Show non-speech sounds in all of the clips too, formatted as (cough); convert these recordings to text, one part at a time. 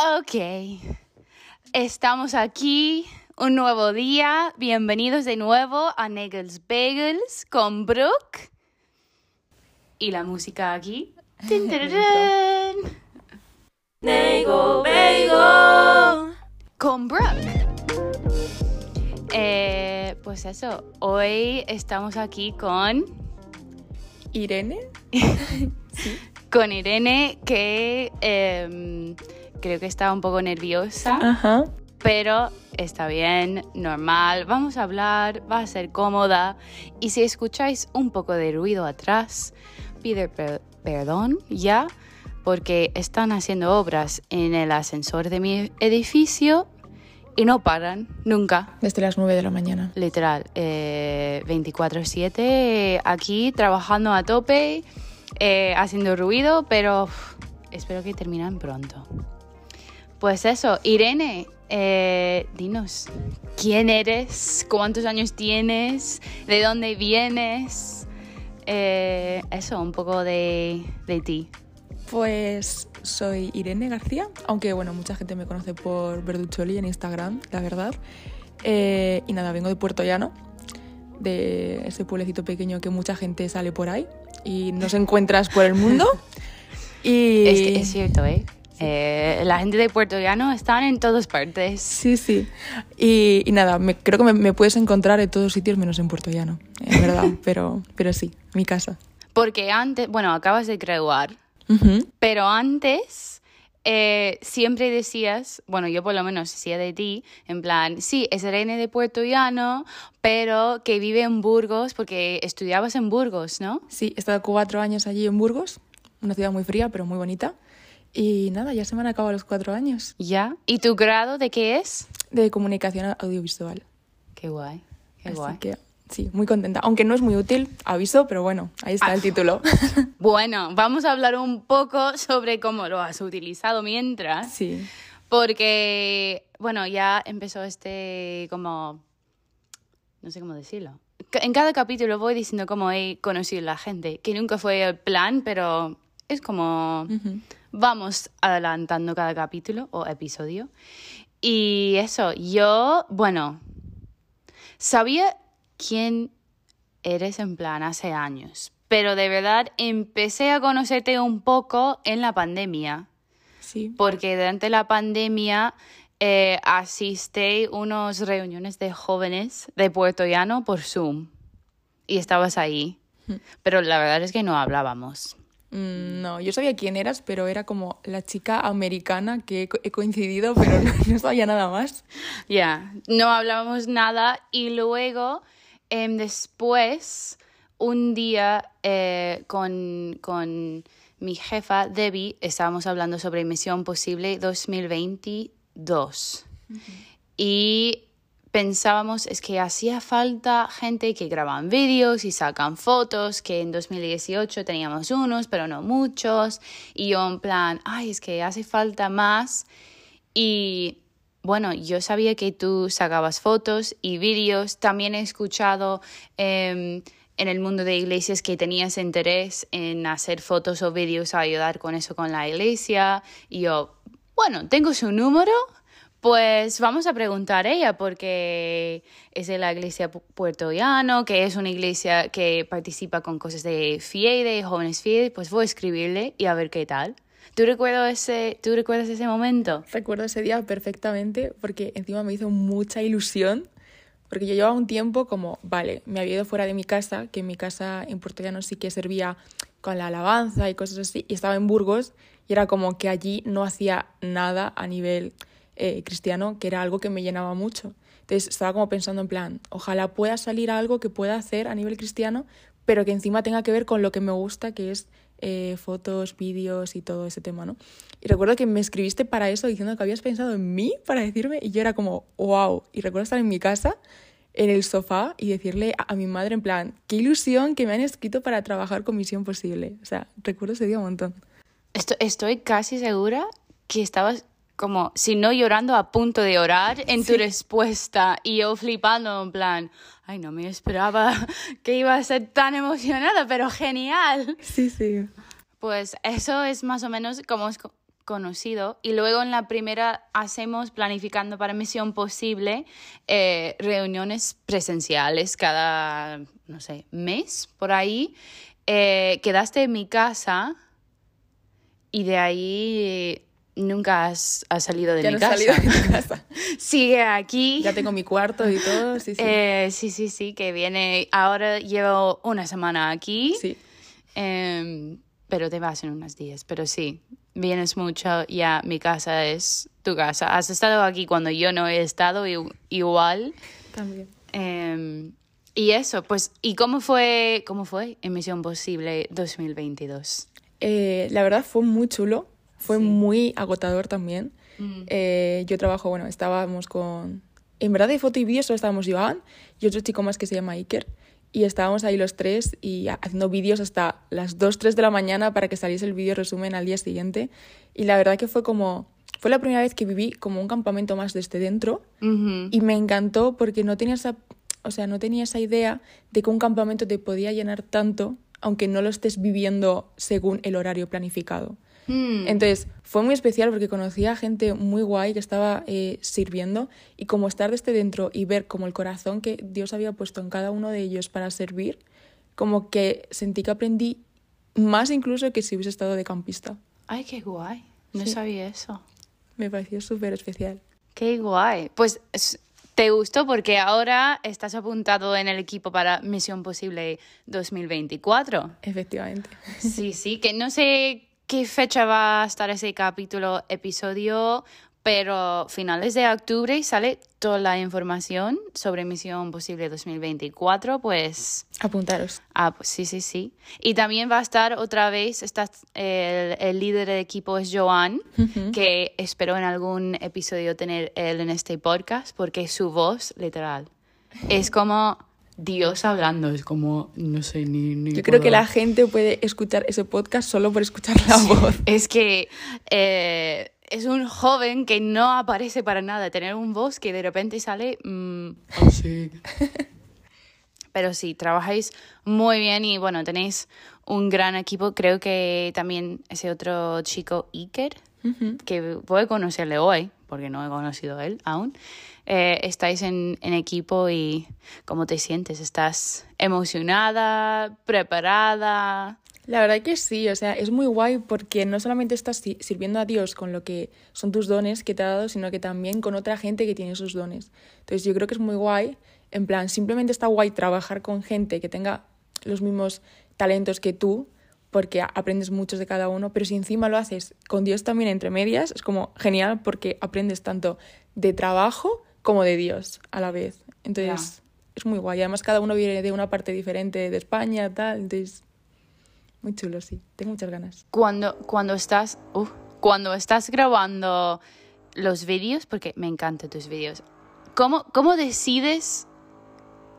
Ok, estamos aquí, un nuevo día. Bienvenidos de nuevo a Nagels Bagels con Brooke. Y la música aquí. Tin. Nego Bagel. Con Brooke. Eh, pues eso, hoy estamos aquí con, Irene. (laughs) con Irene, que em, creo que está un poco nerviosa. Ajá. pero está bien, normal, vamos a hablar, va a ser cómoda y si escucháis un poco de ruido atrás, pide per- perdón ya porque están haciendo obras en el ascensor de mi edificio y no paran nunca. Desde las 9 de la mañana. Literal, eh, 24/7 aquí trabajando a tope, eh, haciendo ruido, pero espero que terminen pronto. Pues eso, Irene, eh, dinos, ¿quién eres? ¿Cuántos años tienes? ¿De dónde vienes? Eh, eso, un poco de, de ti. Pues soy Irene García, aunque bueno, mucha gente me conoce por Verducholi en Instagram, la verdad. Eh, y nada, vengo de Puerto Llano, de ese pueblecito pequeño que mucha gente sale por ahí y nos encuentras por el mundo. (laughs) Y Es, que es cierto, ¿eh? Eh, La gente de Puerto Llano están en todas partes. Sí, sí. Y, y nada, me, creo que me, me puedes encontrar en todos sitios menos en Puerto Llano, en verdad. (laughs) pero, pero sí, mi casa. Porque antes, bueno, acabas de graduar, pero antes eh, siempre decías, bueno, yo por lo menos decía de ti, en plan, sí, es Irene de Puerto Llano, pero que vive en Burgos, porque estudiabas en Burgos, ¿no? Sí, he estado cuatro años allí en Burgos, una ciudad muy fría, pero muy bonita. Y nada, ya se me han acabado los cuatro años ¿Ya? ¿Y tu grado de qué es? de comunicación audiovisual. Qué guay, qué Así guay. que sí, muy contenta. Aunque no es muy útil, aviso, pero bueno, ahí está el título. (laughs) Bueno, vamos a hablar un poco sobre cómo lo has utilizado mientras. sí. Porque, bueno, ya empezó este como... No sé cómo decirlo. En cada capítulo voy diciendo cómo he conocido a la gente, que nunca fue el plan, pero es como... Vamos adelantando cada capítulo o episodio. Y eso, yo, bueno, sabía quién eres en plan hace años, pero de verdad empecé a conocerte un poco en la pandemia Sí. porque durante la pandemia eh, asistí a unas reuniones de jóvenes de Puerto Llano por Zoom y estabas ahí. Pero la verdad es que no hablábamos. Mm, No, yo sabía quién eras, pero era como la chica americana que he co- he coincidido, pero no, no sabía nada más. (laughs) Ya, no hablábamos nada y luego em, después, un día eh, con, con mi jefa Debbie, estábamos hablando sobre Misión Posible 2022 y pensábamos es que hacía falta gente que graban vídeos y sacan fotos, que en 2018 teníamos unos, pero no muchos, y yo en plan, ay, es que hace falta más. Y bueno, yo sabía que tú sacabas fotos y vídeos. También he escuchado em, en el mundo de iglesias que tenías interés en hacer fotos o vídeos ayudar con eso con la iglesia. Y yo, bueno, tengo su número. Pues vamos a preguntar a ella porque es de la iglesia Pu- Puerto Llano, que es una iglesia que participa con cosas de FIEDE, jóvenes FIEDE, pues voy a escribirle y a ver qué tal. ¿Tú, recuerdo ese, ¿Tú recuerdas ese momento? Recuerdo ese día perfectamente porque encima me hizo mucha ilusión. Porque yo llevaba un tiempo como, vale, me había ido fuera de mi casa, que en mi casa en Puerto Llano sí que servía con la alabanza y cosas así, y estaba en Burgos, y era como que allí no hacía nada a nivel eh, cristiano, que era algo que me llenaba mucho. Entonces estaba como pensando en plan, ojalá pueda salir algo que pueda hacer a nivel cristiano, pero que encima tenga que ver con lo que me gusta, que es eh, fotos, vídeos y todo ese tema, ¿no? Y recuerdo que me escribiste para eso diciendo que habías pensado en mí para decirme y yo era como, wow. Y recuerdo estar en mi casa, en el sofá y decirle a, mi madre en plan, qué ilusión que me han escrito para trabajar con Misión Posible. O sea, recuerdo ese día un montón. Esto- estoy casi segura que estabas como, si no llorando, a punto de orar en tu respuesta y yo flipando en plan, ay, no me esperaba (laughs) que iba a ser tan emocionada, pero genial. Sí, sí. Pues eso es más o menos como, es- conocido y luego en la primera hacemos planificando para Misión Posible eh, reuniones presenciales cada, no sé, mes por ahí. Eh, quedaste en mi casa y de ahí nunca has, has salido de Ya mi no casa. salido de mi casa. (laughs) Sigue aquí. Ya tengo mi cuarto y todo, sí, sí. Eh, sí, sí, sí, que viene. Ahora llevo una semana aquí. sí. Em, pero te vas en unos días. Pero sí, vienes mucho. Ya mi casa es tu casa. Has estado aquí cuando yo no he estado igual. También. Em, y eso, pues, ¿y cómo fue, cómo fue en Misión Posible 2022? Eh, la verdad fue muy chulo, fue Sí. muy agotador también. Mm. Eh, yo trabajo, bueno, estábamos con... En verdad de foto y vídeo solo estábamos Joan y otro chico más que se llama Iker. Y estábamos ahí los tres y ha- haciendo vídeos hasta las 2, 3 de la mañana para que saliese el vídeo resumen al día siguiente. Y la verdad que fue como... Fue la primera vez que viví como un campamento más desde dentro y me encantó porque no tenía esa, o sea, no tenía esa idea de que un campamento te podía llenar tanto aunque no lo estés viviendo según el horario planificado. Mm. Entonces, fue muy especial porque conocí a gente muy guay que estaba eh, sirviendo y como estar desde dentro y ver como el corazón que Dios había puesto en cada uno de ellos para servir, como que sentí que aprendí más incluso que si hubiese estado de campista. Ay, qué guay. No Sí. sabía eso. Me pareció súper especial. Qué guay. Pues es- te gustó porque ahora estás apuntado en el equipo para Misión Posible 2024. Efectivamente. Sí, sí, que no sé qué fecha va a estar ese capítulo, episodio, pero finales de octubre sale toda la información sobre Misión Posible 2024, pues... Apuntaros. Ah, pues sí, sí, sí. Y también va a estar otra vez, está, el, el líder del equipo es Joan, que espero en algún episodio tener él en este podcast, porque su voz, literal, es como Dios hablando, es como, no sé, ni... ni Yo creo que la gente puede escuchar ese podcast solo por escuchar la voz. (laughs) Es que eh, es un joven que no aparece para nada, tener un voz que de repente sale... mm, así. (laughs) Pero sí, trabajáis muy bien y bueno, tenéis un gran equipo. Creo que también ese otro chico, Iker, que voy a conocerle hoy, porque no he conocido a él aún, eh, estáis en, en equipo y ¿cómo te sientes? ¿Estás emocionada, preparada? La verdad que sí, o sea, es muy guay porque no solamente estás si- sirviendo a Dios con lo que son tus dones que te ha dado, sino que también con otra gente que tiene sus dones. Entonces yo creo que es muy guay, en plan, simplemente está guay trabajar con gente que tenga los mismos talentos que tú, porque aprendes muchos de cada uno, pero si encima lo haces con Dios también entre medias, es como genial porque aprendes tanto de trabajo como de Dios a la vez. Entonces es muy guay, además cada uno viene de una parte diferente de España, tal, entonces... Muy chulo, sí. Tengo muchas ganas. Cuando, cuando estás, cuando estás grabando los vídeos, porque me encantan tus vídeos, ¿cómo, ¿cómo decides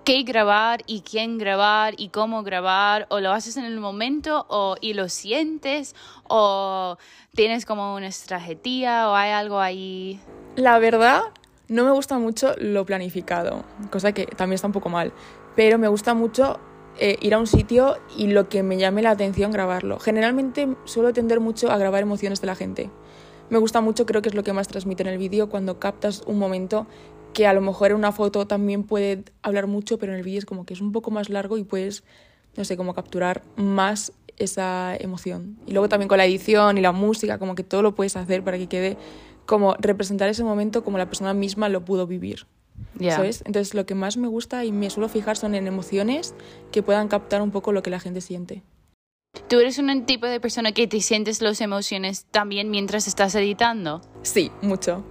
qué grabar y quién grabar y cómo grabar? ¿O lo haces en el momento o, y lo sientes? ¿O tienes como una estrategia o hay algo ahí? La verdad, no me gusta mucho lo planificado, cosa que también está un poco mal, pero me gusta mucho eh, ir a un sitio y lo que me llame la atención grabarlo. Generalmente suelo tender mucho a grabar emociones de la gente. Me gusta mucho, creo que es lo que más transmite en el vídeo, cuando captas un momento que a lo mejor en una foto también puede hablar mucho, pero en el vídeo es como que es un poco más largo y puedes, no sé, como capturar más esa emoción. Y luego también con la edición y la música, como que todo lo puedes hacer para que quede como representar ese momento como la persona misma lo pudo vivir. Ya. ¿Sabes? Entonces lo que más me gusta y me suelo fijar son en emociones que puedan captar un poco lo que la gente siente. ¿Tú eres un tipo de persona que te sientes las emociones también mientras estás editando? Sí, mucho.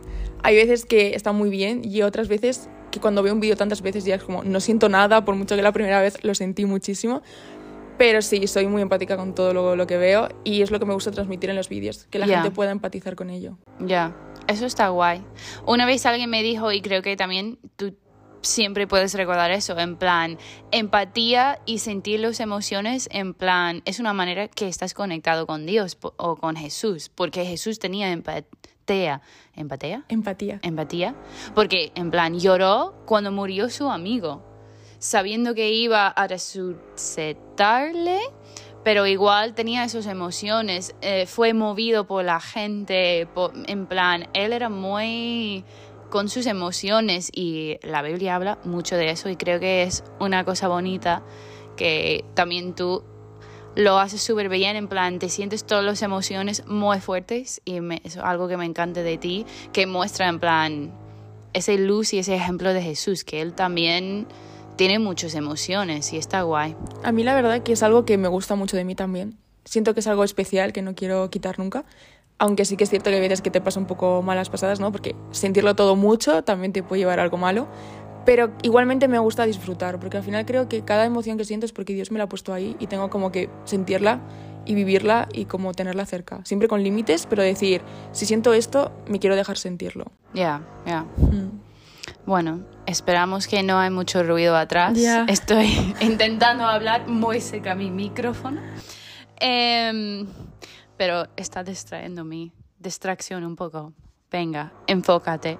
Hay veces que está muy bien y otras veces que cuando veo un vídeo tantas veces ya es como no siento nada, por mucho que la primera vez lo sentí muchísimo. Pero sí, soy muy empática con todo lo, lo que veo y es lo que me gusta transmitir en los vídeos, que la Ya. gente pueda empatizar con ello. Ya, eso está guay. Una vez alguien me dijo, y creo que también tú siempre puedes recordar eso, en plan, empatía y sentir las emociones, en plan, es una manera que estás conectado con Dios o con Jesús, porque Jesús tenía empatía. ¿Empatía? Empatía. Empatía. Porque, en plan, lloró cuando murió su amigo, sabiendo que iba a resucitarle, pero igual tenía esas emociones, eh, fue movido por la gente, en plan, él era muy con sus emociones y la Biblia habla mucho de eso y creo que es una cosa bonita que también tú lo haces súper bien, en plan, te sientes todas las emociones muy fuertes y es algo que me encanta de ti, que muestra en plan ese luz y ese ejemplo de Jesús, que él también tiene muchas emociones y está guay. A mí la verdad que es algo que me gusta mucho de mí también. Siento que es algo especial que no quiero quitar nunca. Aunque sí que es cierto que hay veces que te pasa un poco malas pasadas, ¿no? Porque sentirlo todo mucho también te puede llevar a algo malo. Pero igualmente me gusta disfrutar, porque al final creo que cada emoción que siento es porque Dios me la ha puesto ahí y tengo como que sentirla y vivirla y como tenerla cerca. Siempre con límites, pero decir, si siento esto, me quiero dejar sentirlo. Ya, ya. Mm. Bueno, esperamos que no hay mucho ruido atrás. Estoy (laughs) intentando hablar muy cerca a mi micrófono. Em, pero está distrayendo mi distracción un poco. Venga, enfócate.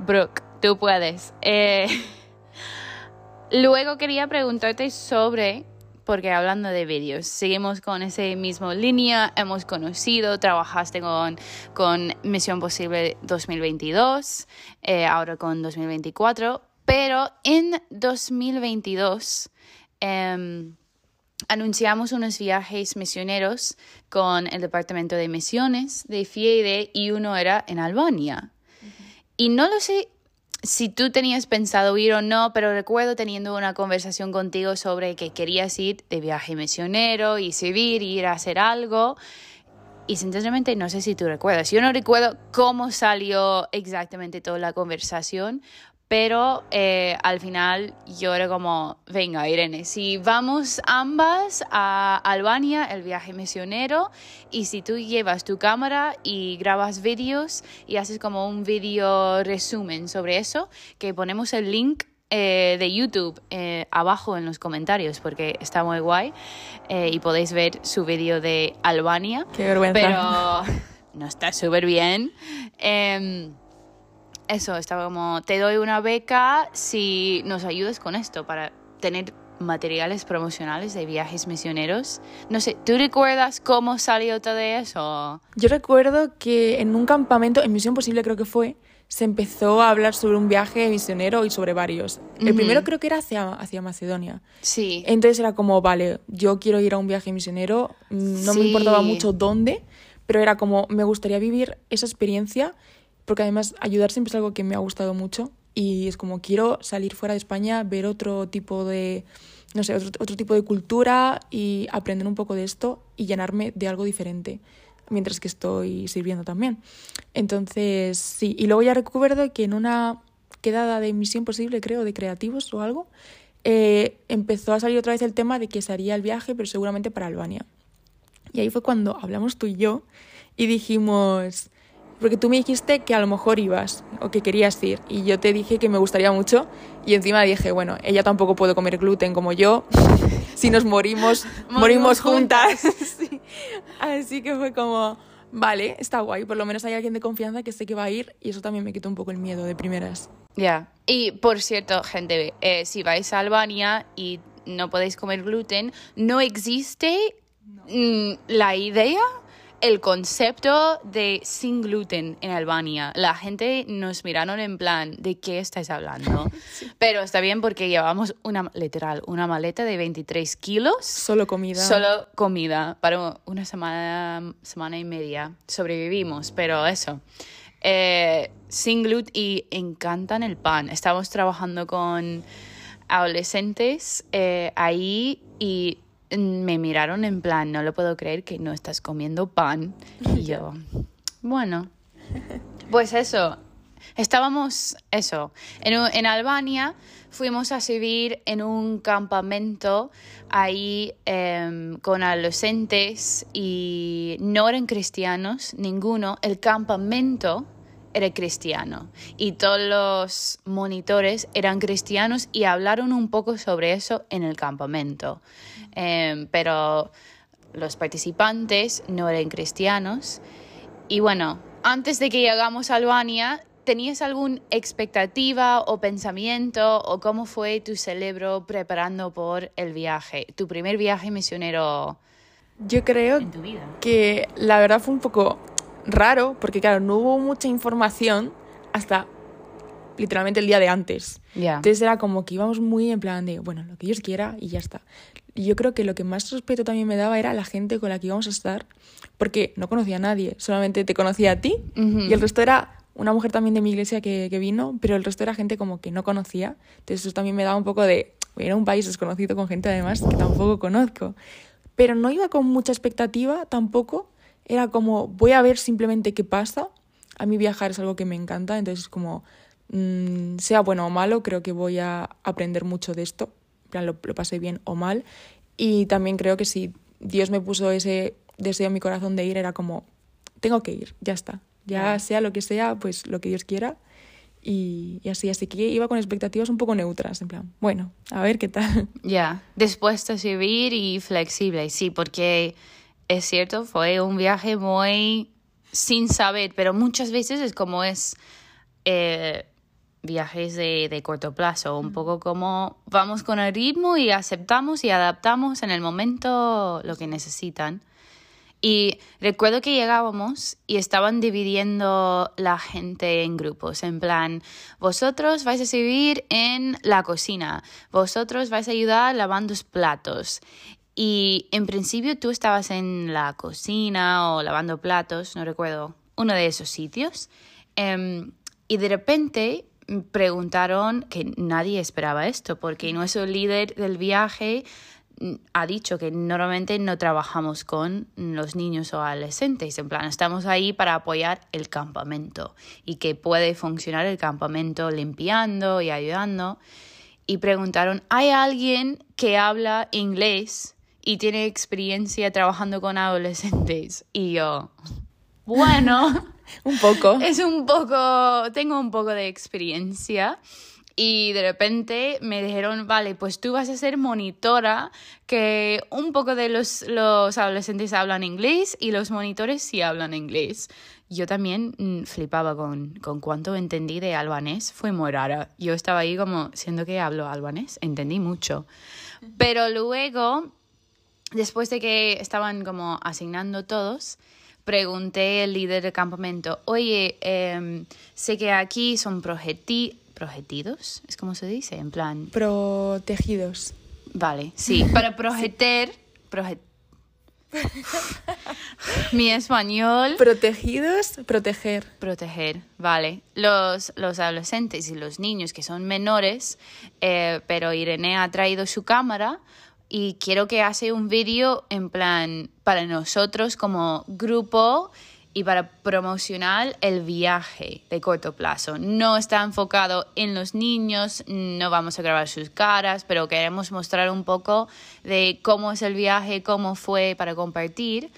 Brooke, tú puedes. Eh, (laughs) luego quería preguntarte sobre, porque hablando de vídeos, seguimos con ese mismo línea, hemos conocido, trabajaste con, con Misión Posible 2022, eh, ahora con 2024, pero en 2022... Eh, anunciamos unos viajes misioneros con el Departamento de Misiones de FIEDE y uno era en Albania. Y no lo sé si tú tenías pensado ir o no, pero recuerdo teniendo una conversación contigo sobre que querías ir de viaje misionero y servir, ir a hacer algo. Y sinceramente no sé si tú recuerdas. Yo no recuerdo cómo salió exactamente toda la conversación, pero eh, al final yo era como, venga Irene, si vamos ambas a Albania, el viaje misionero, y si tú llevas tu cámara y grabas vídeos y haces como un vídeo resumen sobre eso, que ponemos el link eh, de YouTube eh, abajo en los comentarios porque está muy guay y podéis ver su vídeo de Albania. Qué vergüenza. Pero no está súper bien. Eso, estaba como, te doy una beca si nos ayudas con esto para tener materiales promocionales de viajes misioneros. No sé, ¿tú recuerdas cómo salió todo eso? Yo recuerdo que en un campamento, en Misión Posible creo que fue, se empezó a hablar sobre un viaje misionero y sobre varios. El primero creo que era hacia, hacia Macedonia. Sí. Entonces era como, vale, yo quiero ir a un viaje misionero, no me importaba mucho dónde, pero era como, me gustaría vivir esa experiencia porque además ayudar siempre es algo que me ha gustado mucho y es como quiero salir fuera de España, ver otro tipo de, no sé, otro, tipo de cultura y aprender un poco de esto y llenarme de algo diferente mientras que estoy sirviendo también. Entonces, sí, y luego ya recuerdo que en una quedada de Misión Posible, creo, de creativos o algo, eh, empezó a salir otra vez el tema de que se haría el viaje, pero seguramente para Albania. Y ahí fue cuando hablamos tú y yo y dijimos, porque tú me dijiste que a lo mejor ibas o que querías ir y yo te dije que me gustaría mucho y encima dije, bueno, ella tampoco puede comer gluten como yo, (laughs) si nos morimos, morimos, juntas. (laughs) Así que fue como, vale, está guay, por lo menos hay alguien de confianza que sé que va a ir y eso también me quitó un poco el miedo de primeras. Ya, y por cierto, gente, eh, si vais a Albania y no podéis comer gluten, no existe mm, la idea el concepto de sin gluten en Albania. La gente nos miraron en plan, ¿de qué estáis hablando? (laughs) Pero está bien porque llevamos una, literal, una maleta de 23 kilos. Solo comida. Solo comida. Para una semana, semana y media sobrevivimos, pero eso. Eh, sin gluten y encantan el pan. Estamos trabajando con adolescentes eh, ahí y me miraron en plan, no lo puedo creer que no estás comiendo pan. (laughs) Y yo, bueno, pues eso, estábamos, eso, en, en Albania fuimos a vivir en un campamento ahí em, con adolescentes y no eran cristianos, ninguno. El campamento era cristiano y todos los monitores eran cristianos y hablaron un poco sobre eso en el campamento. Em, pero los participantes no eran cristianos. Y bueno, antes de que llegamos a Albania, ¿tenías alguna expectativa o pensamiento o cómo fue tu cerebro preparando por el viaje, tu primer viaje misionero Yo creo en tu vida? que la verdad fue un poco raro, porque claro, no hubo mucha información hasta literalmente el día de antes. Ya. Entonces era como que íbamos muy en plan de, bueno, lo que Dios quiera y ya está. Yo creo que lo que más respeto también me daba era la gente con la que íbamos a estar, porque no conocía a nadie, solamente te conocía a ti y el resto era una mujer también de mi iglesia que, que vino, pero el resto era gente como que no conocía. Entonces eso también me daba un poco de, voy a ir a un país desconocido con gente además que tampoco conozco. Pero no iba con mucha expectativa tampoco, era como, voy a ver simplemente qué pasa. A mí viajar es algo que me encanta, entonces como, mm, sea bueno o malo, creo que voy a aprender mucho de esto. En plan, lo, lo pasé bien o mal. Y también creo que si Dios me puso ese deseo en mi corazón de ir, era como, tengo que ir, ya está. Ya sea lo que sea, pues lo que Dios quiera. Y, y así, así que iba con expectativas un poco neutras, en plan, bueno, a ver qué tal. Ya, dispuesto a servir y flexible, sí, porque es cierto, fue un viaje muy sin saber, pero muchas veces es como es eh, viajes de, de corto plazo, un poco como vamos con el ritmo y aceptamos y adaptamos en el momento lo que necesitan. Y recuerdo que llegábamos y estaban dividiendo la gente en grupos, en plan, vosotros vais a servir en la cocina, vosotros vais a ayudar lavando los platos. Y en principio tú estabas en la cocina o lavando platos, no recuerdo, uno de esos sitios. Em, y de repente preguntaron que nadie esperaba esto, porque nuestro líder del viaje ha dicho que normalmente no trabajamos con los niños o adolescentes, en plan, estamos ahí para apoyar el campamento y que puede funcionar el campamento limpiando y ayudando. Y preguntaron, ¿hay alguien que habla inglés y tiene experiencia trabajando con adolescentes? (laughs) Y yo, bueno. (laughs) un poco. Es un poco, tengo un poco de experiencia y de repente me dijeron, vale, pues tú vas a ser monitora, que un poco de los, los adolescentes hablan inglés y los monitores sí hablan inglés. Yo también mm, flipaba con, con cuánto entendí de albanés, fue muy rara. Yo estaba ahí como, siendo que hablo albanés, entendí mucho. Pero luego después de que estaban como asignando todos, pregunté al líder del campamento, oye, em, sé que aquí son projeti projetidos, es como se dice, en plan, Protegidos. vale, sí, para proteger, proje- (laughs) mi español, Protegidos, proteger. proteger, vale. Los, los adolescentes y los niños que son menores, eh, pero Irene ha traído su cámara y quiero que hace un vídeo en plan para nosotros como grupo y para promocionar el viaje de corto plazo. No está enfocado en los niños, no vamos a grabar sus caras, pero queremos mostrar un poco de cómo es el viaje, cómo fue para compartir.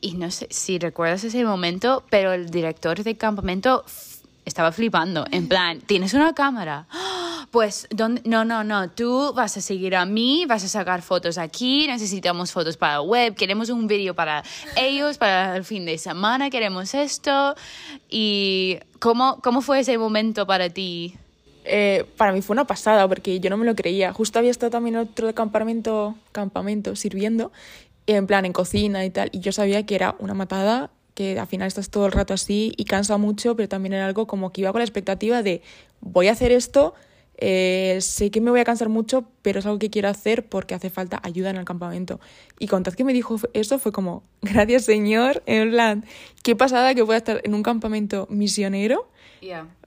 Y no sé si recuerdas ese momento, pero el director del campamento estaba flipando. En plan, ¿tienes una cámara? (gasps) Pues, ¿dónde? no, no, no, tú vas a seguir a mí, vas a sacar fotos aquí, necesitamos fotos para la web, queremos un vídeo para ellos, para el fin de semana, queremos esto. ¿Y cómo, cómo fue ese momento para ti? Eh, para mí fue una pasada porque yo no me lo creía. Justo había estado también en otro campamento, campamento sirviendo, en plan en cocina y tal, y yo sabía que era una matada, que al final estás todo el rato así y cansa mucho, pero también era algo como que iba con la expectativa de voy a hacer esto, eh, sé que me voy a cansar mucho, pero es algo que quiero hacer porque hace falta ayuda en el campamento. Y contad que me dijo eso, fue como, (laughs) gracias Señor, en plan, qué pasada que voy a estar en un campamento misionero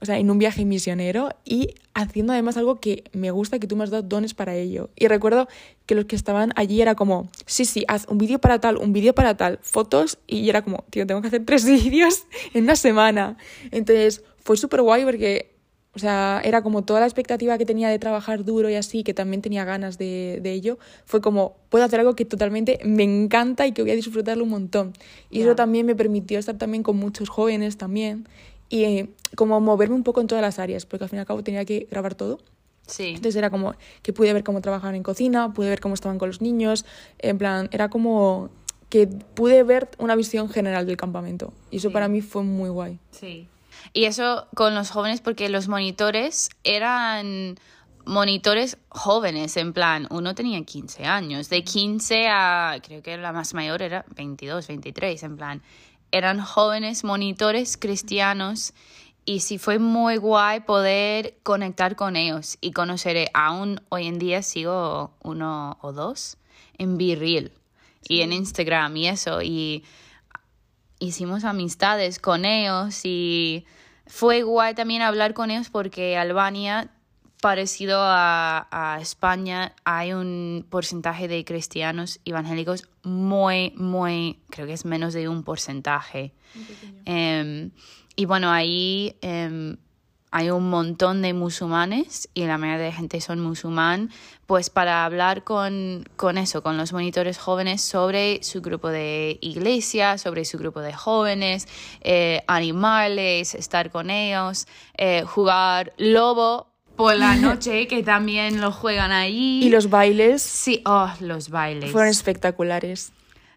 o sea, en un viaje misionero y haciendo además algo que me gusta, que tú me has dado dones para ello. Y recuerdo que los que estaban allí era como, sí, sí, haz un vídeo para tal, un vídeo para tal, fotos, y era como, tío, tengo que hacer tres (laughs) vídeos en una semana. Entonces fue súper guay porque, o sea, era como toda la expectativa que tenía de trabajar duro y así, que también tenía ganas de, de ello, fue como, puedo hacer algo que totalmente me encanta y que voy a disfrutarlo un montón. Y eso también me permitió estar también con muchos jóvenes también y eh, como moverme un poco en todas las áreas, porque al fin y al cabo tenía que grabar todo. Sí. Entonces era como que pude ver cómo trabajaban en cocina, pude ver cómo estaban con los niños, en plan, era como que pude ver una visión general del campamento. Y eso Sí. para mí fue muy guay. Sí. Y eso con los jóvenes porque los monitores eran monitores jóvenes, en plan, uno tenía 15 años, de 15 a, creo que la más mayor era 22, 23, en plan, eran jóvenes monitores cristianos y sí fue muy guay poder conectar con ellos y conocer, aún hoy en día sigo uno o dos en Be y en Instagram y eso, y hicimos amistades con ellos y fue guay también hablar con ellos porque Albania parecido a, a, España, hay un porcentaje de cristianos evangélicos muy, muy, creo que es menos de un porcentaje. Um, y bueno, ahí um, hay un montón de musulmanes y la mayoría de gente son musulmán, pues para hablar con, con eso, con los monitores jóvenes sobre su grupo de iglesia, sobre su grupo de jóvenes, eh, animarles, estar con ellos, eh, jugar lobo por la (laughs) noche, que también lo juegan ahí. Y los bailes. Sí, oh, los bailes. Fueron espectaculares.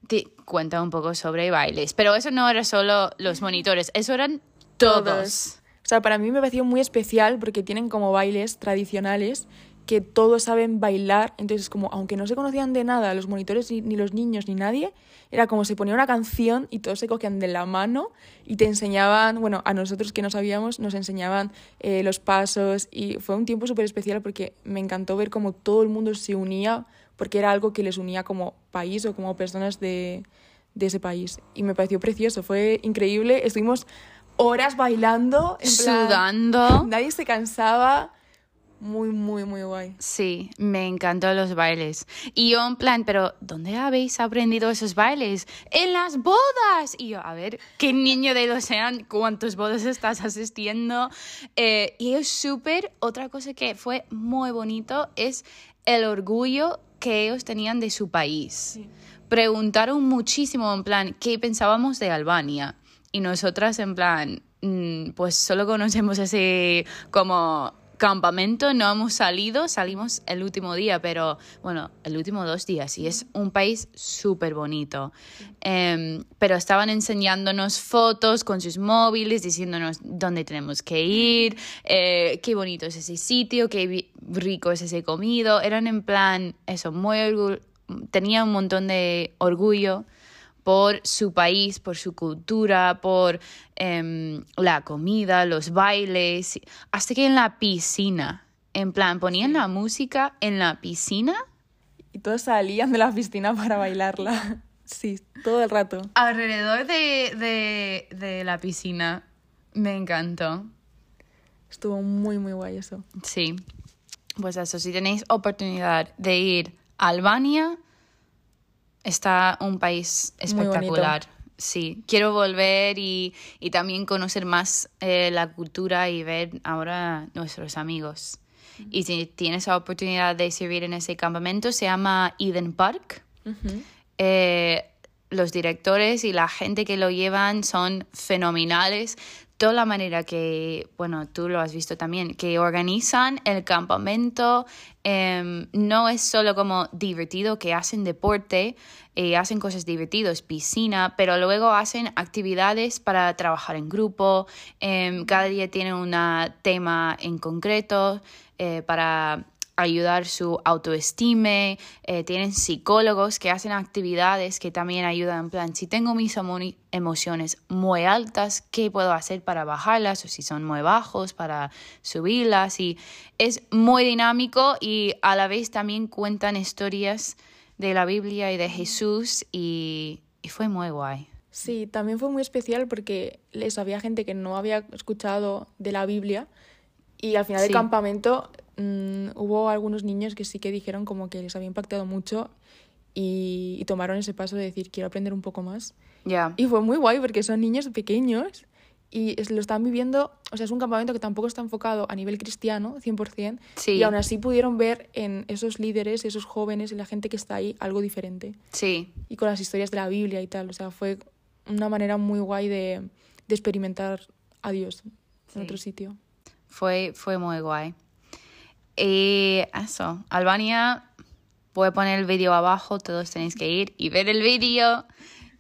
Te cuenta un poco sobre bailes, pero eso no era solo los monitores, eso eran todos. todos. O sea, para mí me pareció muy especial porque tienen como bailes tradicionales que todos saben bailar, entonces como aunque no se conocían de nada los monitores ni, ni, los niños ni nadie, era como se ponía una canción y todos se cogían de la mano y te enseñaban, bueno, a nosotros que no sabíamos, nos enseñaban eh, los pasos y fue un tiempo súper especial porque me encantó ver cómo todo el mundo se unía porque era algo que les unía como país o como personas de, de ese país y me pareció precioso, fue increíble, estuvimos horas bailando, en sudando, nadie se cansaba muy, muy, muy guay. Sí, me encantó los bailes. Y yo en plan, pero ¿dónde habéis aprendido esos bailes? En las bodas. Y yo, a ver, ¿qué niño de 12 años, cuántas bodas estás asistiendo? Eh, y es súper, otra cosa que fue muy bonito es el orgullo que ellos tenían de su país. Sí. Preguntaron muchísimo en plan, ¿qué pensábamos de Albania? Y nosotras en plan, mm, pues solo conocemos ese como campamento, no hemos salido, salimos el último día, pero bueno, el último dos días y es un país súper bonito. Eh, pero estaban enseñándonos fotos con sus móviles, diciéndonos dónde tenemos que ir, eh, qué bonito es ese sitio, qué rico es ese comido. Eran en plan, eso, muy tenía un montón de orgullo por su país, por su cultura, por eh, la comida, los bailes, hasta que en la piscina, en plan, ponían la música en la piscina. Y todos salían de la piscina para bailarla. Sí, todo el rato. Alrededor de, de, de la piscina. Me encantó. Estuvo muy, muy guay eso. Sí. Pues eso, si tenéis oportunidad de ir a Albania, está un país espectacular. Sí, quiero volver y, y también conocer más eh, la cultura y ver ahora nuestros amigos. Uh -huh. Y si tienes la oportunidad de servir en ese campamento, se llama Eden Park. Uh -huh. eh, los directores y la gente que lo llevan son fenomenales. Toda la manera que, bueno, tú lo has visto también, que organizan el campamento eh, no es solo como divertido, que hacen deporte, eh, hacen cosas divertidas, piscina, pero luego hacen actividades para trabajar en grupo, eh, cada día tienen un tema en concreto eh, para ayudar su autoestima, eh, tienen psicólogos que hacen actividades que también ayudan, en plan, si tengo mis emociones muy altas, ¿qué puedo hacer para bajarlas? O si son muy bajos, para subirlas. Y es muy dinámico y a la vez también cuentan historias de la Biblia y de Jesús y, y fue muy guay. Sí, también fue muy especial porque les había gente que no había escuchado de la Biblia y al final sí. del campamento mmm, hubo algunos niños que sí que dijeron como que les había impactado mucho y, y tomaron ese paso de decir quiero aprender un poco más. Yeah. Y fue muy guay porque son niños pequeños y lo están viviendo, o sea, es un campamento que tampoco está enfocado a nivel cristiano, 100%, sí. y aún así pudieron ver en esos líderes, esos jóvenes y la gente que está ahí algo diferente. Sí. Y con las historias de la Biblia y tal, o sea, fue una manera muy guay de, de experimentar a Dios en sí. otro sitio. Fue, fue muy guay. Y eso, Albania, voy a poner el vídeo abajo, todos tenéis que ir y ver el vídeo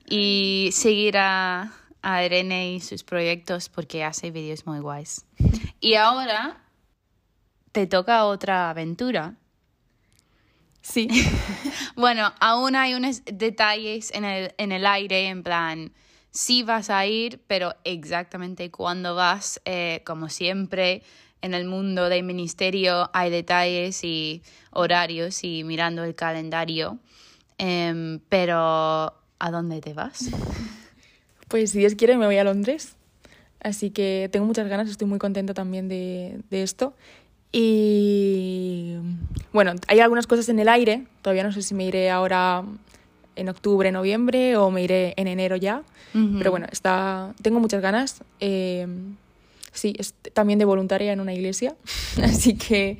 y seguir a a Irene y sus proyectos porque hace vídeos muy guays. Y ahora te toca otra aventura. Sí. (laughs) Bueno, aún hay unos detalles en el, en el aire, en plan, sí vas a ir, pero exactamente cuándo vas, eh, como siempre, en el mundo del ministerio hay detalles y horarios y mirando el calendario. Em, pero, ¿a dónde te vas? (laughs) Pues si Dios quiere me voy a Londres. Así que tengo muchas ganas, estoy muy contenta también de, de esto. Y bueno, hay algunas cosas en el aire, todavía no sé si me iré ahora en octubre, noviembre o me iré en enero ya, pero bueno, está, tengo muchas ganas. Eh, sí, es también de voluntaria en una iglesia, (laughs) así que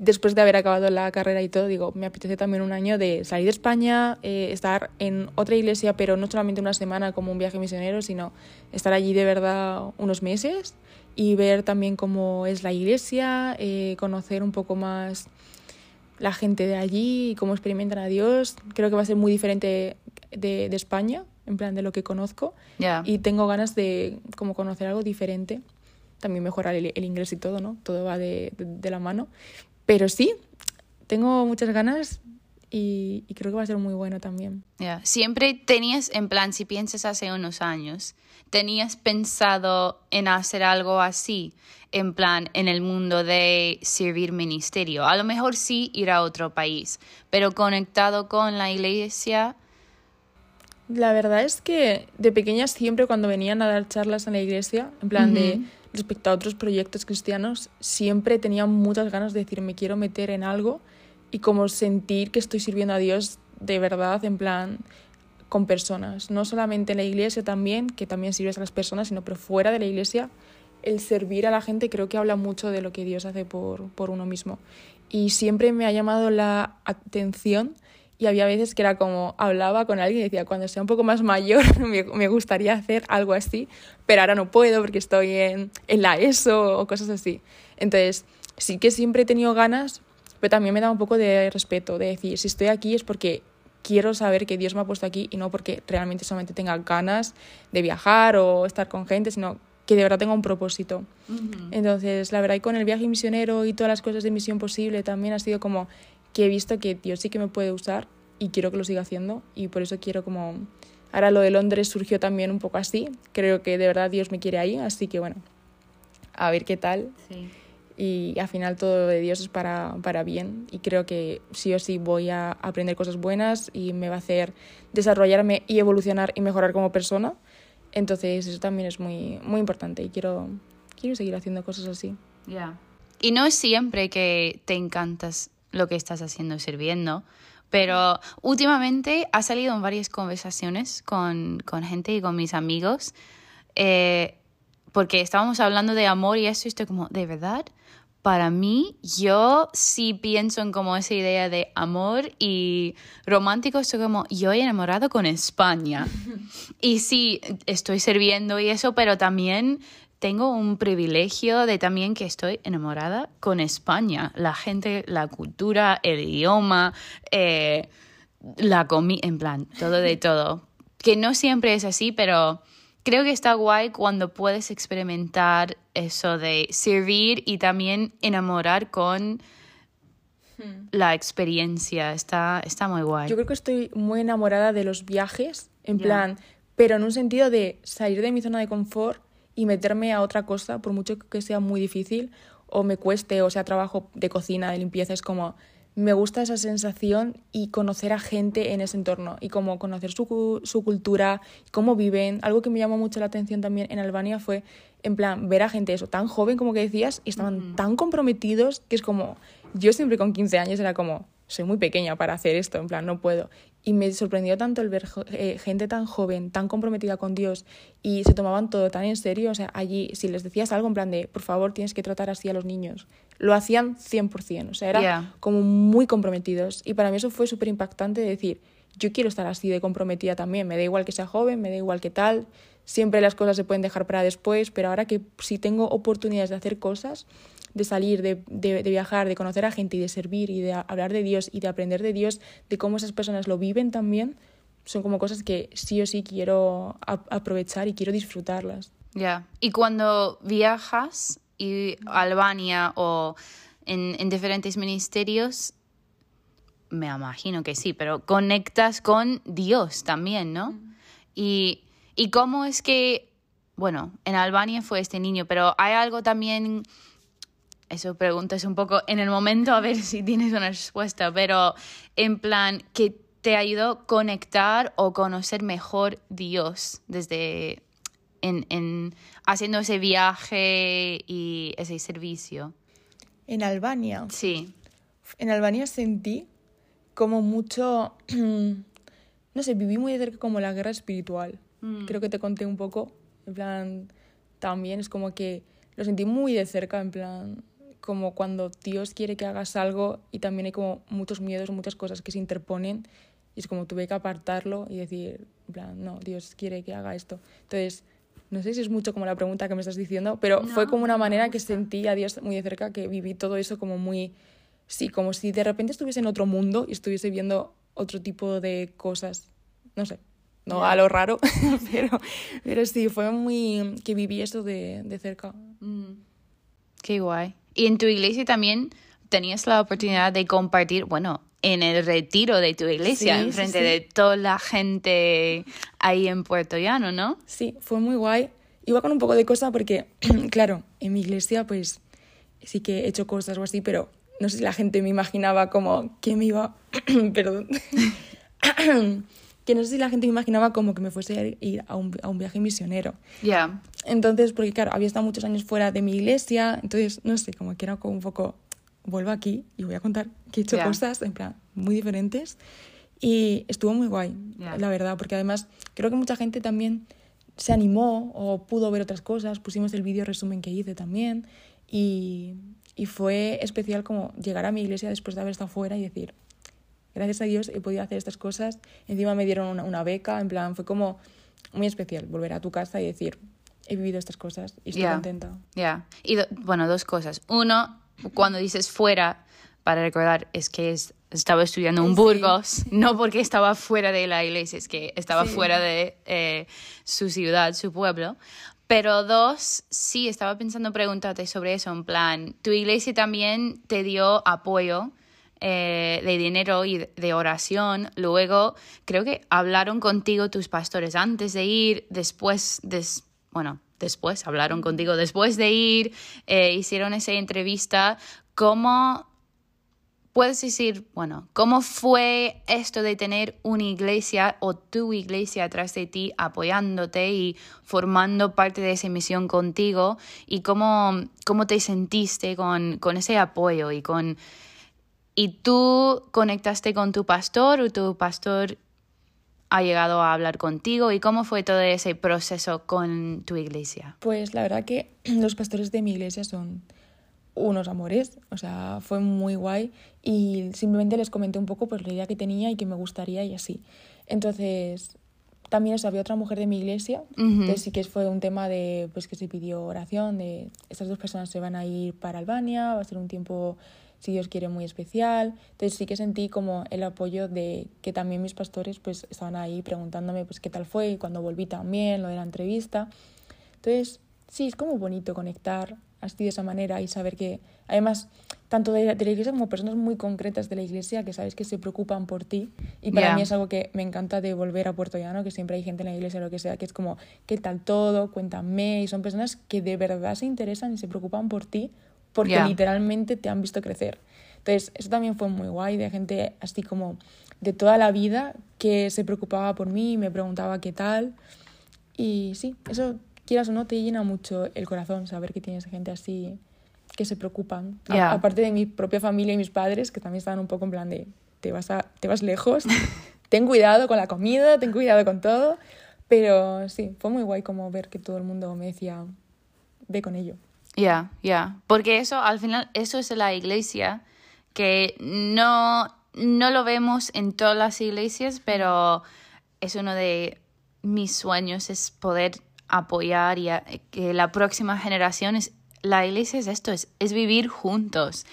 después de haber acabado la carrera y todo, digo, me apetece también un año de salir de España, eh, estar en otra iglesia, pero no solamente una semana como un viaje misionero, sino estar allí de verdad unos meses y ver también cómo es la iglesia, eh, conocer un poco más la gente de allí y cómo experimentan a Dios. Creo que va a ser muy diferente de, de España, en plan de lo que conozco. Ya. Y tengo ganas de como conocer algo diferente. También mejorar el, el inglés y todo, ¿no? Todo va de, de, de la mano. Pero sí, tengo muchas ganas y, y creo que va a ser muy bueno también. Ya. Siempre tenías, en plan, si piensas hace unos años, tenías pensado en hacer algo así, en plan, en el mundo de servir ministerio. A lo mejor sí ir a otro país, pero conectado con la iglesia. La verdad es que de pequeñas siempre cuando venían a dar charlas en la iglesia, en plan de respecto a otros proyectos cristianos, siempre tenía muchas ganas de decir me quiero meter en algo y como sentir que estoy sirviendo a Dios de verdad, en plan con personas, no solamente en la iglesia también, que también sirves a las personas, sino pero fuera de la iglesia, el servir a la gente creo que habla mucho de lo que Dios hace por, por uno mismo. Y siempre me ha llamado la atención y había veces que era como hablaba con alguien y decía, cuando sea un poco más mayor (laughs) me, me gustaría hacer algo así, pero ahora no puedo porque estoy en, en la ESO o cosas así. Entonces, sí que siempre he tenido ganas, pero también me da un poco de respeto, de decir, si estoy aquí es porque quiero saber que Dios me ha puesto aquí y no porque realmente solamente tenga ganas de viajar o estar con gente, sino que de verdad tenga un propósito. Uh -huh. Entonces, la verdad, y con el viaje misionero y todas las cosas de misión posible, también ha sido como que he visto que Dios sí que me puede usar y quiero que lo siga haciendo y por eso quiero como... Ahora lo de Londres surgió también un poco así, creo que de verdad Dios me quiere ahí, así que bueno, a ver qué tal. Sí. Y al final todo de Dios es para, para bien y creo que sí o sí voy a aprender cosas buenas y me va a hacer desarrollarme y evolucionar y mejorar como persona. Entonces eso también es muy, muy importante y quiero, quiero seguir haciendo cosas así. Ya. Yeah. Y no es siempre que te encantas lo que estás haciendo sirviendo, pero últimamente ha salido en varias conversaciones con, con gente y con mis amigos, eh, porque estábamos hablando de amor y eso, y estoy como, ¿de verdad? Para mí, yo sí pienso en como esa idea de amor y romántico, estoy como, yo he enamorado con España. (laughs) y sí, estoy sirviendo y eso, pero también tengo un privilegio de también que estoy enamorada con España. La gente, la cultura, el idioma, eh, la comida, en plan, todo de todo. Que no siempre es así, pero creo que está guay cuando puedes experimentar eso de servir y también enamorar con hmm. la experiencia. Está, está muy guay. Yo creo que estoy muy enamorada de los viajes, en yeah. plan, pero en un sentido de salir de mi zona de confort y meterme a otra cosa, por mucho que sea muy difícil o me cueste o sea trabajo de cocina, de limpieza, es como me gusta esa sensación y conocer a gente en ese entorno y como conocer su, su cultura, cómo viven. Algo que me llamó mucho la atención también en Albania fue, en plan, ver a gente eso, tan joven como que decías, y estaban uh -huh. tan comprometidos que es como, yo siempre con 15 años era como, soy muy pequeña para hacer esto, en plan, no puedo. Y me sorprendió tanto el ver eh, gente tan joven, tan comprometida con Dios y se tomaban todo tan en serio. O sea, allí, si les decías algo en plan de, por favor, tienes que tratar así a los niños, lo hacían 100%. O sea, eran yeah. como muy comprometidos. Y para mí eso fue súper impactante de decir, yo quiero estar así de comprometida también. Me da igual que sea joven, me da igual que tal. Siempre las cosas se pueden dejar para después, pero ahora que si tengo oportunidades de hacer cosas, de salir, de, de, de, viajar, de conocer a gente y de servir y de hablar de Dios y de aprender de Dios, de cómo esas personas lo viven también, son como cosas que sí o sí quiero aprovechar y quiero disfrutarlas. Ya, yeah. y cuando viajas y Albania o en, en diferentes ministerios, me imagino que sí, pero conectas con Dios también, ¿no? Y, y cómo es que, bueno, en Albania fue este niño, pero hay algo también, eso preguntas un poco en el momento a ver (laughs) si tienes una respuesta, pero en plan, que te ayudó a conectar o conocer mejor Dios desde en, en haciendo ese viaje y ese servicio. En Albania. Sí. En Albania sentí como mucho, (clears throat) no sé, viví muy de cerca como la guerra espiritual. Mm. Creo que te conté un poco, en plan, también es como que lo sentí muy de cerca, en plan, como cuando Dios quiere que hagas algo y también hay como muchos miedos, muchas cosas que se interponen y es como tuve que apartarlo y decir, en plan, no, Dios quiere que haga esto. Entonces, no sé si es mucho como la pregunta que me estás diciendo, pero fue como una manera que sentí a Dios muy de cerca, que viví todo eso como muy, sí, como si de repente estuviese en otro mundo y estuviese viendo otro tipo de cosas, no sé, no Ya. a lo raro, (laughs) pero, pero sí, fue muy, que viví eso de, de cerca. Mm. Qué guay. Y en tu iglesia también tenías la oportunidad de compartir, bueno, en el retiro de tu iglesia, Sí, en sí, frente sí. de toda la gente ahí en Puerto Llano, ¿no? Sí, fue muy guay. Iba con un poco de cosa porque, (clears throat) claro, en mi iglesia pues sí que he hecho cosas o así, pero no sé si la gente me imaginaba como que me iba... (clears throat) Perdón. que no sé si la gente me imaginaba como que me fuese a ir a un, a un viaje misionero. Ya. Entonces, porque claro, había estado muchos años fuera de mi iglesia, entonces, no sé, como que era como un poco, vuelvo aquí y voy a contar que he hecho cosas, en plan, muy diferentes. Y estuvo muy guay, la verdad, porque además creo que mucha gente también se animó o pudo ver otras cosas. Pusimos el vídeo resumen que hice también. Y, y fue especial como llegar a mi iglesia después de haber estado fuera y decir, gracias a Dios he podido hacer estas cosas. Encima me dieron una, una beca, en plan, fue como muy especial volver a tu casa y decir, he vivido estas cosas y estoy contenta. Ya. Y do- bueno, dos cosas. Uno, cuando dices fuera, para recordar, es que es- estaba estudiando en Sí. Burgos, (laughs) no porque estaba fuera de la iglesia, es que estaba Sí. fuera de eh, su ciudad, su pueblo. Pero dos, sí, estaba pensando preguntarte sobre eso, en plan, tu iglesia también te dio apoyo eh, de dinero y de- oración. Luego, creo que hablaron contigo tus pastores antes de ir, después, des- bueno, después hablaron contigo después de ir, eh, hicieron esa entrevista. ¿Cómo puedes decir, bueno, cómo fue esto de tener una iglesia o tu iglesia atrás de ti apoyándote y formando parte de esa misión contigo y cómo, cómo te sentiste con, con ese apoyo y con... ¿Y tú conectaste con tu pastor o tu pastor ha llegado a hablar contigo? ¿Y cómo fue todo ese proceso con tu iglesia? Pues la verdad que (clears throat) los pastores de mi iglesia son unos amores, o sea, fue muy guay y simplemente les comenté un poco pues la idea que tenía y que me gustaría y así. Entonces, también eso, había otra mujer de mi iglesia, entonces sí que fue un tema de pues que se pidió oración, de estas dos personas se van a ir para Albania, va a ser un tiempo si Dios quiere muy especial. Entonces sí que sentí como el apoyo de que también mis pastores pues estaban ahí preguntándome pues qué tal fue y cuando volví también, lo de la entrevista. Entonces, sí, es como bonito conectar así de esa manera y saber que, además, tanto de la, de la iglesia como personas muy concretas de la iglesia que sabes que se preocupan por ti. Y para mí es algo que me encanta de volver a Puerto Llano, que siempre hay gente en la iglesia lo que sea, que es como, ¿qué tal todo? Cuéntame. Y son personas que de verdad se interesan y se preocupan por ti porque literalmente te han visto crecer. Entonces, eso también fue muy guay, de gente así como de toda la vida que se preocupaba por mí y me preguntaba qué tal. Y sí, eso, quieras o no, te llena mucho el corazón saber que tienes gente así que se preocupan. Aparte de mi propia familia y mis padres, que también estaban un poco en plan de, te vas, a, te vas lejos, (laughs) ten cuidado con la comida, ten cuidado con todo. Pero sí, fue muy guay como ver que todo el mundo me decía, ve con ello. Ya, ya. Porque eso, al final, eso es la iglesia, que no, no lo vemos en todas las iglesias, pero es uno de mis sueños, es poder apoyar y a- que la próxima generación es... La iglesia es esto, es, es vivir juntos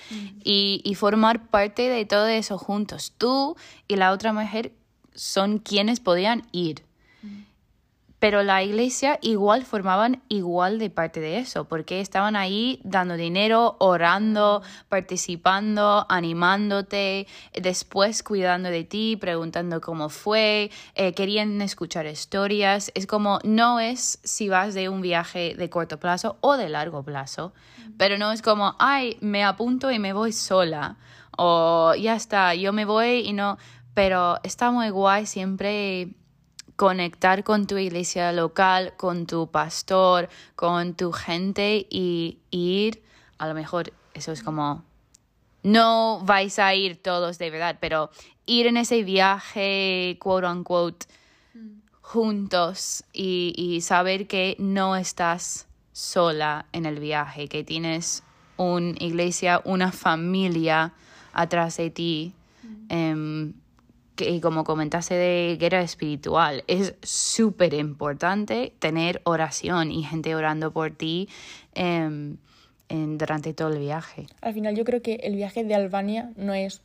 y, y formar parte de todo eso juntos. Tú y la otra mujer son quienes podían ir. Pero la iglesia igual formaban igual de parte de eso, porque estaban ahí dando dinero, orando, participando, animándote, después cuidando de ti, preguntando cómo fue, eh, querían escuchar historias. Es como, no es si vas de un viaje de corto plazo o de largo plazo, pero no es como, ay, me apunto y me voy sola, o ya está, yo me voy y no, pero está muy guay siempre conectar con tu iglesia local, con tu pastor, con tu gente y ir, a lo mejor eso es como, no vais a ir todos de verdad, pero ir en ese viaje, quote unquote, juntos y, y saber que no estás sola en el viaje, que tienes una iglesia, una familia atrás de ti. Em, que como comentaste de guerra espiritual, es súper importante tener oración y gente orando por ti em, en, durante todo el viaje. Al final yo creo que el viaje de Albania no es,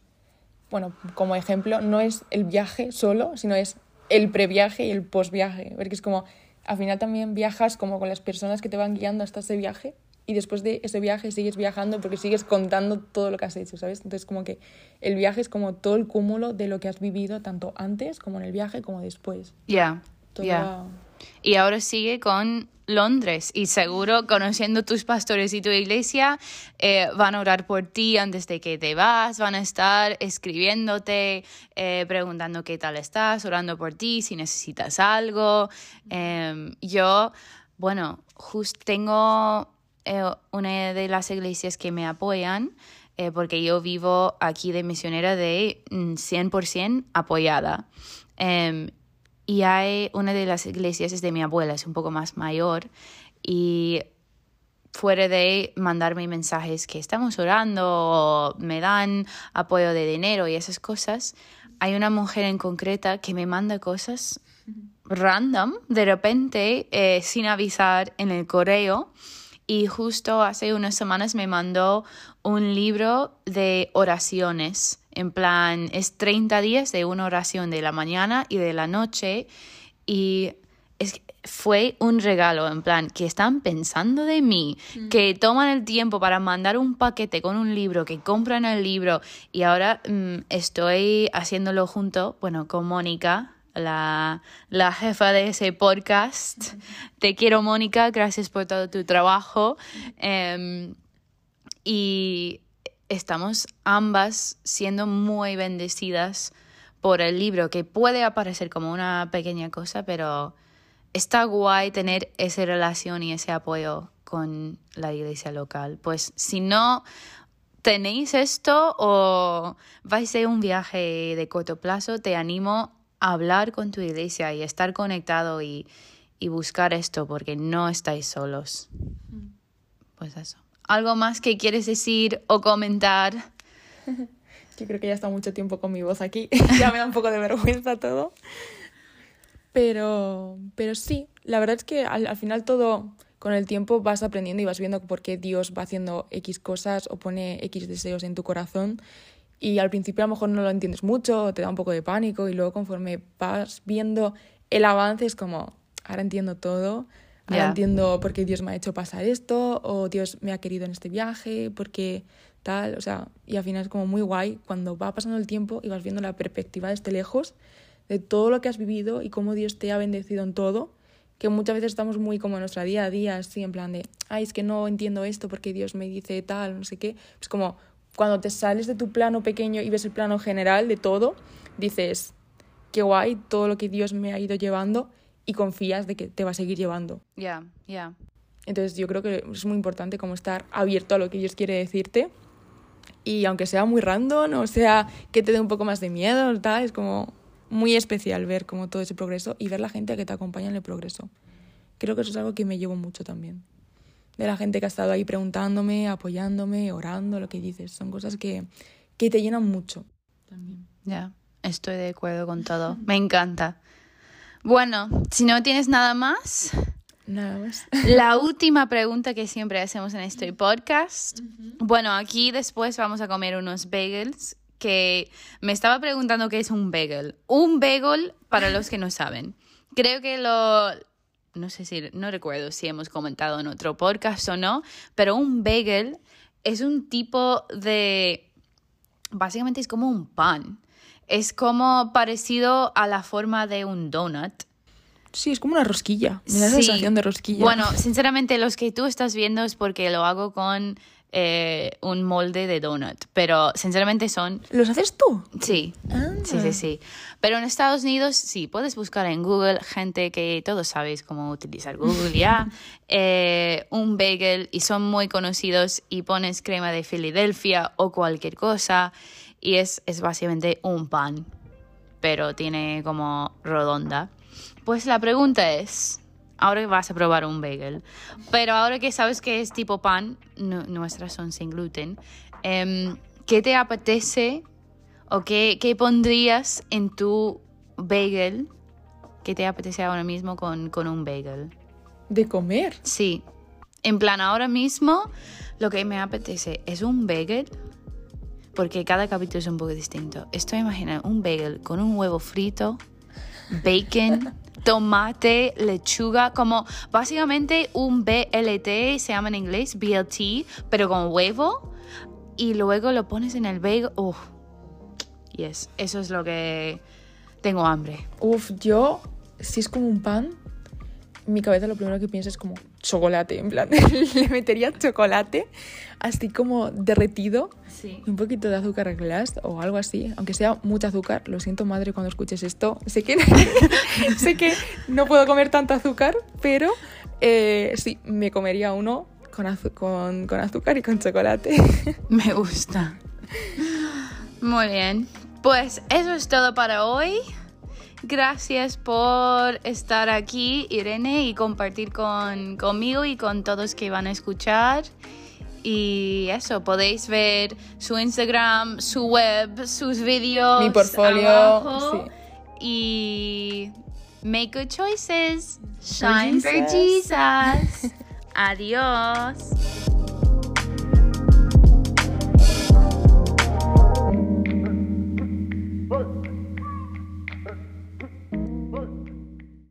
bueno, como ejemplo, no es el viaje solo, sino es el previaje y el posviaje, porque es como, al final también viajas como con las personas que te van guiando hasta ese viaje y después de ese viaje sigues viajando porque sigues contando todo lo que has hecho, ¿sabes? Entonces como que el viaje es como todo el cúmulo de lo que has vivido tanto antes como en el viaje como después. Ya, ya. Y ahora sigue con Londres y seguro conociendo tus pastores y tu iglesia eh, van a orar por ti antes de que te vas, van a estar escribiéndote, eh, preguntando qué tal estás, orando por ti, si necesitas algo. Em, yo, bueno, justo tengo eh, una de las iglesias que me apoyan, eh, porque yo vivo aquí de misionera de 100% mm, apoyada. Em, y hay una de las iglesias, es de mi abuela, es un poco más mayor, y fuera de mandarme mensajes que estamos orando me dan apoyo de dinero y esas cosas, hay una mujer en concreta que me manda cosas random, de repente, eh, sin avisar en el correo y justo hace unas semanas me mandó un libro de oraciones. En plan, es 30 días de una oración de la mañana y de la noche y es, fue un regalo, en plan, que están pensando de mí, mm. que toman el tiempo para mandar un paquete con un libro, que compran el libro y ahora mm, estoy haciéndolo junto, bueno, con Mónica, la, jefa de ese podcast. Te quiero, Mónica, gracias por todo tu trabajo. Em, y estamos ambas siendo muy bendecidas por el libro, que puede aparecer como una pequeña cosa, pero está guay tener esa relación y ese apoyo con la iglesia local. Pues si no tenéis esto o vais a un viaje de corto plazo, te animo hablar con tu iglesia y estar conectado y, buscar esto porque no estáis solos. Pues eso. ¿Algo más que quieres decir o comentar? (laughs) Yo creo que ya está mucho tiempo con mi voz aquí. (laughs) ya me da un poco de vergüenza todo. Pero, pero sí, la verdad es que al, al, final todo con el tiempo vas aprendiendo y vas viendo por qué Dios va haciendo X cosas o pone X deseos en tu corazón y al principio a lo mejor no lo entiendes mucho, te da un poco de pánico y luego conforme vas viendo el avance es como, ahora entiendo todo, ahora entiendo por qué Dios me ha hecho pasar esto o Dios me ha querido en este viaje, porque tal, o sea, y al final es como muy guay cuando va pasando el tiempo y vas viendo la perspectiva desde lejos de todo lo que has vivido y cómo Dios te ha bendecido en todo, que muchas veces estamos muy como en nuestra día a día, así en plan de, ay, es que no entiendo esto porque Dios me dice tal, no sé qué, pues como cuando te sales de tu plano pequeño y ves el plano general de todo, dices, qué guay todo lo que Dios me ha ido llevando y confías de que te va a seguir llevando. Ya, ya. Entonces yo creo que es muy importante como estar abierto a lo que Dios quiere decirte y aunque sea muy random o sea que te dé un poco más de miedo, tal, es como muy especial ver como todo ese progreso y ver la gente que te acompaña en el progreso. Creo que eso es algo que me llevo mucho también de la gente que ha estado ahí preguntándome, apoyándome, orando, lo que dices. Son cosas que, que te llenan mucho también. Ya, estoy de acuerdo con todo. Me encanta. Bueno, si no tienes nada más. Nada más. (laughs) La última pregunta que siempre hacemos en este podcast. Bueno, aquí después vamos a comer unos bagels que me estaba preguntando qué es un bagel. Un bagel, para los que no saben, creo que lo, no sé si, no recuerdo si hemos comentado en otro podcast o no, pero un bagel es un tipo de, básicamente es como un pan. Es como parecido a la forma de un donut. Sí, es como una rosquilla. Me da la Sí. sensación de rosquilla. Bueno, sinceramente los que tú estás viendo es porque lo hago con eh, un molde de donut, pero sinceramente son ¿Los haces tú? Sí, Ah. sí, sí, sí. Pero en Estados Unidos, sí, puedes buscar en Google gente que todos sabéis cómo utilizar Google ya, (laughs) eh, un bagel y son muy conocidos y pones crema de Filadelfia o cualquier cosa y es, es básicamente un pan, pero tiene como redonda. Pues la pregunta es, ahora vas a probar un bagel, pero ahora que sabes que es tipo pan, nu- nuestras son sin gluten, em, ¿qué te apetece o qué, qué pondrías en tu bagel? ¿Qué te apetece ahora mismo con, con un bagel? De comer. Sí, en plan ahora mismo lo que me apetece es un bagel, porque cada capítulo es un poco distinto. Estoy imaginando un bagel con un huevo frito, bacon, (laughs) tomate, lechuga, como básicamente un BLT, se llama en inglés BLT, pero con huevo, y luego lo pones en el bagel. Oh, yes, eso es lo que tengo hambre. Uf, yo, si es como un pan, mi cabeza lo primero que pienso es como chocolate. En plan, (laughs) le metería chocolate así como derretido Sí. un poquito de azúcar glass o algo así. Aunque sea mucho azúcar, lo siento madre cuando escuches esto. Sé que, (laughs) sé que no puedo comer tanto azúcar, pero eh, sí, me comería uno con, con, con azúcar y con chocolate. (laughs) Me gusta. Muy bien. Pues eso es todo para hoy. Gracias por estar aquí, Irene, y compartir con, conmigo y con todos que van a escuchar. Y eso, podéis ver su Instagram, su web, sus vídeos. Mi portfolio, abajo. sí. Y make good choices. Shine for Jesus. Jesus. Adiós.